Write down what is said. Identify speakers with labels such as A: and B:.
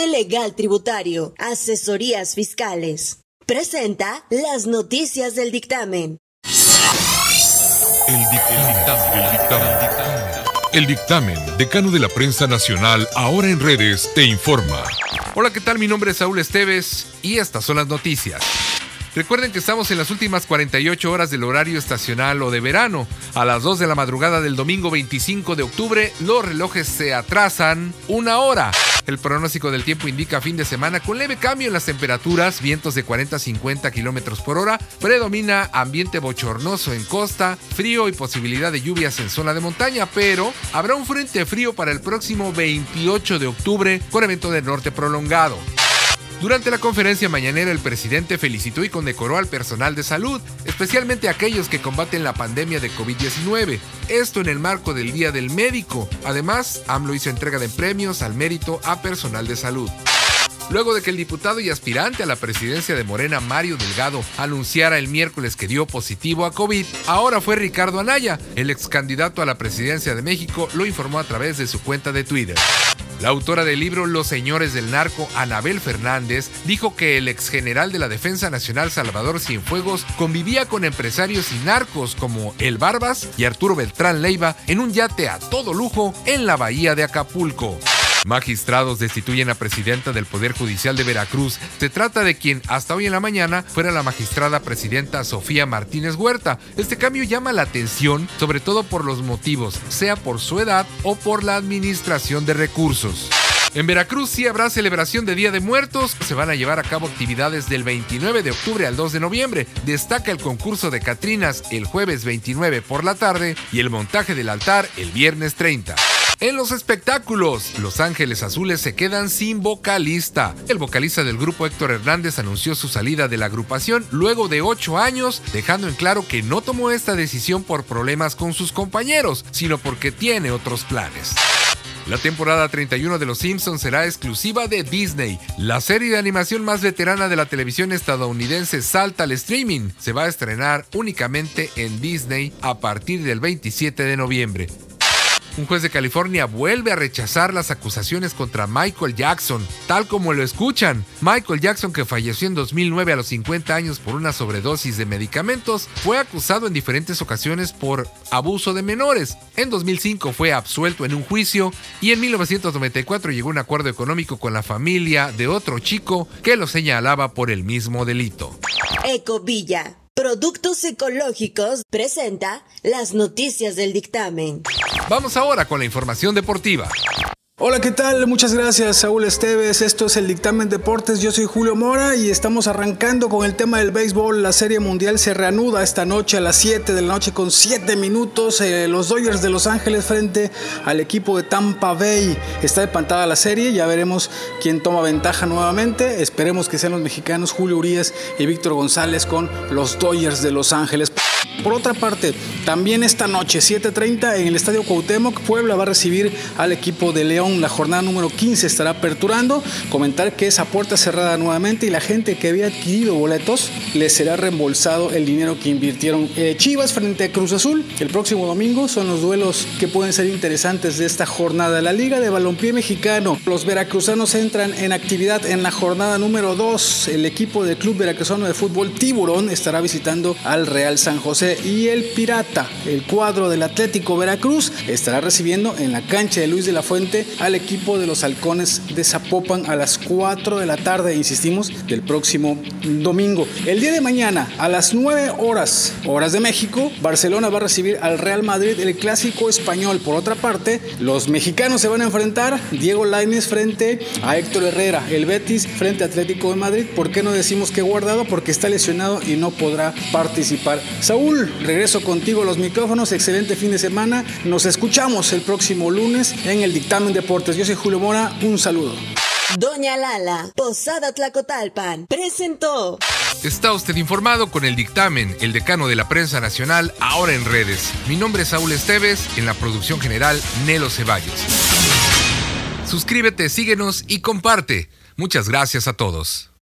A: Legal Tributario, Asesorías Fiscales. Presenta las noticias del dictamen.
B: El dictamen, el dictamen, el dictamen, decano de la prensa nacional, ahora en redes, te informa.
C: Hola, ¿qué tal? Mi nombre es Saúl Esteves y estas son las noticias. Recuerden que estamos en las últimas 48 horas del horario estacional o de verano. A las 2 de la madrugada del domingo 25 de octubre, los relojes se atrasan una hora. El pronóstico del tiempo indica fin de semana con leve cambio en las temperaturas, vientos de 40 a 50 kilómetros por hora, predomina ambiente bochornoso en costa, frío y posibilidad de lluvias en zona de montaña, pero habrá un frente frío para el próximo 28 de octubre con evento de norte prolongado. Durante la conferencia mañanera, el presidente felicitó y condecoró al personal de salud, especialmente aquellos que combaten la pandemia de COVID-19. Esto en el marco del Día del Médico. Además, AMLO hizo entrega de premios al mérito a personal de salud. Luego de que el diputado y aspirante a la presidencia de Morena, Mario Delgado, anunciara el miércoles que dio positivo a COVID, ahora fue Ricardo Anaya, el ex candidato a la presidencia de México, lo informó a través de su cuenta de Twitter. La autora del libro Los Señores del Narco, Anabel Fernández, dijo que el ex general de la Defensa Nacional Salvador Cienfuegos convivía con empresarios y narcos como El Barbas y Arturo Beltrán Leiva en un yate a todo lujo en la bahía de Acapulco. Magistrados destituyen a presidenta del Poder Judicial de Veracruz. Se trata de quien hasta hoy en la mañana fuera la magistrada presidenta Sofía Martínez Huerta. Este cambio llama la atención, sobre todo por los motivos, sea por su edad o por la administración de recursos. En Veracruz sí habrá celebración de Día de Muertos. Se van a llevar a cabo actividades del 29 de octubre al 2 de noviembre. Destaca el concurso de Catrinas el jueves 29 por la tarde y el montaje del altar el viernes 30. En los espectáculos, Los Ángeles Azules se quedan sin vocalista. El vocalista del grupo Héctor Hernández anunció su salida de la agrupación luego de ocho años, dejando en claro que no tomó esta decisión por problemas con sus compañeros, sino porque tiene otros planes. La temporada 31 de Los Simpsons será exclusiva de Disney. La serie de animación más veterana de la televisión estadounidense salta al streaming. Se va a estrenar únicamente en Disney a partir del 27 de noviembre. Un juez de California vuelve a rechazar las acusaciones contra Michael Jackson, tal como lo escuchan. Michael Jackson, que falleció en 2009 a los 50 años por una sobredosis de medicamentos, fue acusado en diferentes ocasiones por abuso de menores. En 2005 fue absuelto en un juicio y en 1994 llegó a un acuerdo económico con la familia de otro chico que lo señalaba por el mismo delito.
A: Ecovilla, Productos Ecológicos, presenta las noticias del dictamen.
C: Vamos ahora con la información deportiva.
D: Hola, ¿qué tal? Muchas gracias, Saúl Esteves. Esto es el Dictamen Deportes. Yo soy Julio Mora y estamos arrancando con el tema del béisbol. La Serie Mundial se reanuda esta noche a las 7 de la noche con 7 minutos. Eh, los Dodgers de Los Ángeles frente al equipo de Tampa Bay. Está espantada la serie, ya veremos quién toma ventaja nuevamente. Esperemos que sean los mexicanos Julio Urias y Víctor González con los Dodgers de Los Ángeles. Por otra parte, también esta noche, 7.30, en el Estadio Cuauhtémoc, Puebla va a recibir al equipo de León. La jornada número 15 estará aperturando. Comentar que esa puerta cerrada nuevamente y la gente que había adquirido boletos les será reembolsado el dinero que invirtieron. Eh, Chivas frente a Cruz Azul el próximo domingo son los duelos que pueden ser interesantes de esta jornada. La Liga de Balompié Mexicano, los veracruzanos entran en actividad en la jornada número 2. El equipo del Club Veracruzano de Fútbol Tiburón estará visitando al Real San José y el Pirata. El cuadro del Atlético Veracruz estará recibiendo en la cancha de Luis de la Fuente al equipo de los Halcones de Zapopan a las 4 de la tarde, insistimos, del próximo domingo. El día de mañana a las 9 horas, horas de México, Barcelona va a recibir al Real Madrid el clásico español. Por otra parte, los mexicanos se van a enfrentar Diego Lainez frente a Héctor Herrera, el Betis frente a Atlético de Madrid. ¿Por qué no decimos que guardado? Porque está lesionado y no podrá participar. Saúl regreso contigo a los micrófonos. Excelente fin de semana. Nos escuchamos el próximo lunes en el Dictamen Deportes. Yo soy Julio Mora. Un saludo.
A: Doña Lala, Posada Tlacotalpan, presentó.
C: Está usted informado con el dictamen, el decano de la prensa nacional, ahora en redes. Mi nombre es Saúl Esteves, en la producción general, Nelo Ceballos. Suscríbete, síguenos y comparte. Muchas gracias a todos.